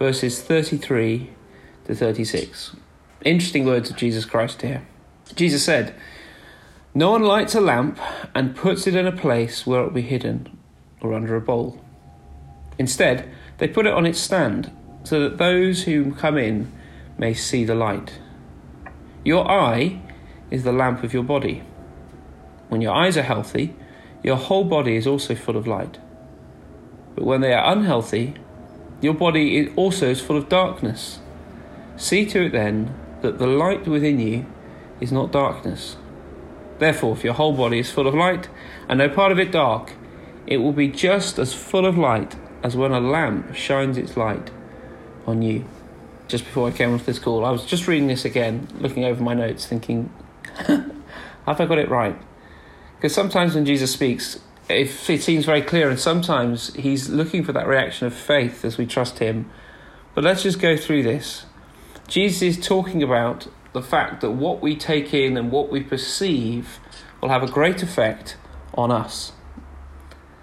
verses 33 to 36. Interesting words of Jesus Christ here. Jesus said, No one lights a lamp and puts it in a place where it will be hidden or under a bowl. Instead, they put it on its stand so that those who come in may see the light. Your eye is the lamp of your body. When your eyes are healthy, your whole body is also full of light. But when they are unhealthy, your body also is full of darkness. See to it then that the light within you is not darkness. Therefore, if your whole body is full of light and no part of it dark, it will be just as full of light as when a lamp shines its light on you. Just before I came off this call, I was just reading this again, looking over my notes, thinking, have I got it right? Because sometimes when Jesus speaks, it seems very clear, and sometimes he's looking for that reaction of faith as we trust him. But let's just go through this. Jesus is talking about the fact that what we take in and what we perceive will have a great effect on us.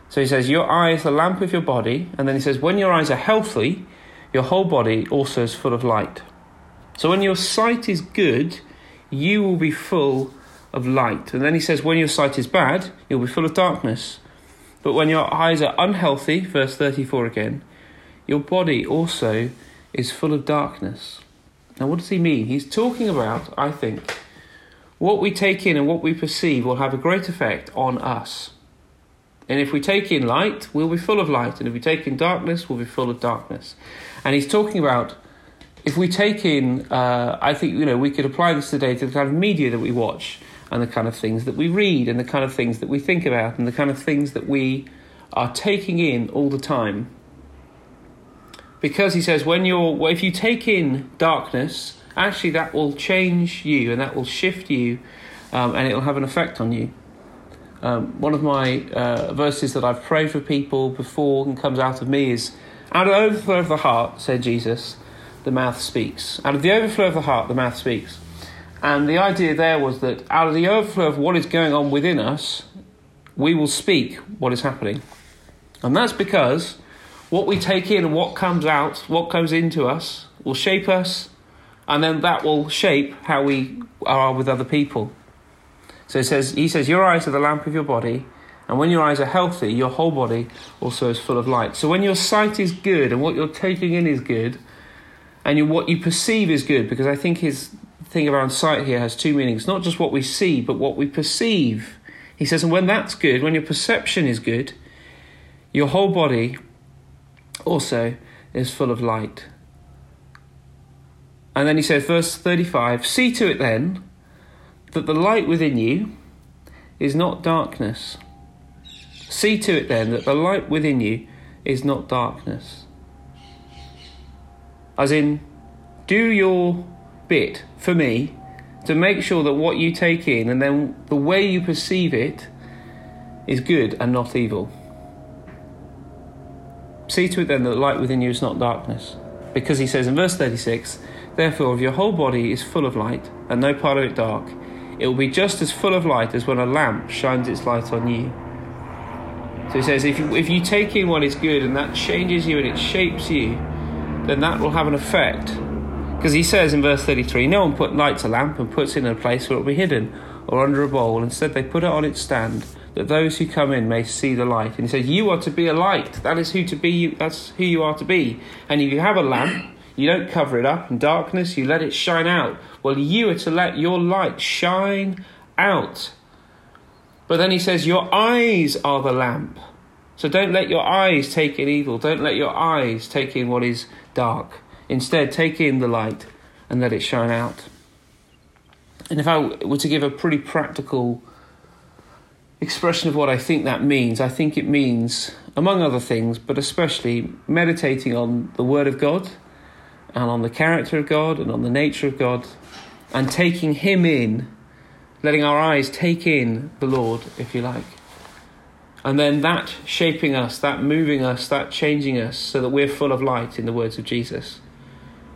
So he says, Your eye is the lamp of your body. And then he says, When your eyes are healthy, your whole body also is full of light. So when your sight is good, you will be full of light. And then he says, When your sight is bad, you'll be full of darkness. But when your eyes are unhealthy, verse 34 again, your body also is full of darkness. Now, what does he mean? He's talking about, I think, what we take in and what we perceive will have a great effect on us. And if we take in light, we'll be full of light. And if we take in darkness, we'll be full of darkness. And he's talking about if we take in, uh, I think, you know, we could apply this today to the kind of media that we watch and the kind of things that we read and the kind of things that we think about and the kind of things that we are taking in all the time. Because he says, when you're, well, if you take in darkness, actually that will change you and that will shift you um, and it will have an effect on you. Um, one of my uh, verses that I've prayed for people before and comes out of me is Out of the overflow of the heart, said Jesus, the mouth speaks. Out of the overflow of the heart, the mouth speaks. And the idea there was that out of the overflow of what is going on within us, we will speak what is happening. And that's because what we take in and what comes out, what comes into us, will shape us, and then that will shape how we are with other people. So says, he says, Your eyes are the lamp of your body, and when your eyes are healthy, your whole body also is full of light. So when your sight is good and what you're taking in is good, and you, what you perceive is good, because I think his thing around sight here has two meanings not just what we see, but what we perceive. He says, and when that's good, when your perception is good, your whole body also is full of light. And then he says, verse 35 See to it then that the light within you is not darkness. See to it then that the light within you is not darkness. As in, do your bit for me to make sure that what you take in and then the way you perceive it is good and not evil. See to it then that the light within you is not darkness. Because he says in verse 36, Therefore, if your whole body is full of light and no part of it dark, it will be just as full of light as when a lamp shines its light on you. So he says, if you, if you take in what is good and that changes you and it shapes you, then that will have an effect because he says in verse 33 No one put lights a lamp and puts it in a place where it will be hidden or under a bowl. Instead, they put it on its stand that those who come in may see the light. And he says, You are to be a light. That is who to be. That's who you are to be. And if you have a lamp, you don't cover it up in darkness, you let it shine out. Well, you are to let your light shine out. But then he says, Your eyes are the lamp. So don't let your eyes take in evil. Don't let your eyes take in what is dark. Instead, take in the light and let it shine out. And if I were to give a pretty practical expression of what I think that means, I think it means, among other things, but especially meditating on the Word of God and on the character of God and on the nature of God and taking Him in, letting our eyes take in the Lord, if you like. And then that shaping us, that moving us, that changing us so that we're full of light in the words of Jesus.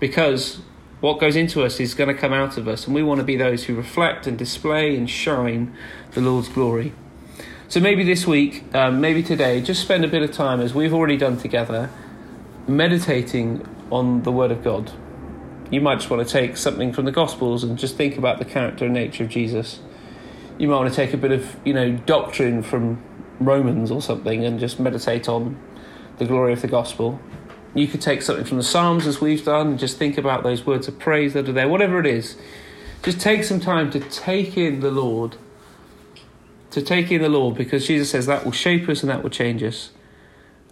Because what goes into us is going to come out of us, and we want to be those who reflect and display and shine the Lord's glory. So maybe this week, um, maybe today, just spend a bit of time, as we've already done together, meditating on the Word of God. You might just want to take something from the Gospels and just think about the character and nature of Jesus. You might want to take a bit of, you know, doctrine from Romans or something and just meditate on the glory of the gospel. You could take something from the Psalms as we've done and just think about those words of praise that are there, whatever it is. Just take some time to take in the Lord. To take in the Lord because Jesus says that will shape us and that will change us.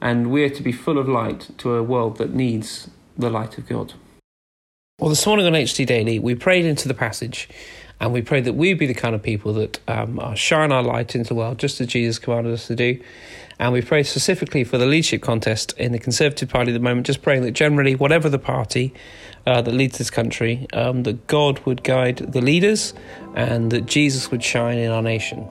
And we're to be full of light to a world that needs the light of God. Well, this morning on HD Daily, we prayed into the passage and we pray that we be the kind of people that um, shine our light into the world, just as Jesus commanded us to do. And we pray specifically for the leadership contest in the Conservative Party at the moment, just praying that generally, whatever the party uh, that leads this country, um, that God would guide the leaders and that Jesus would shine in our nation.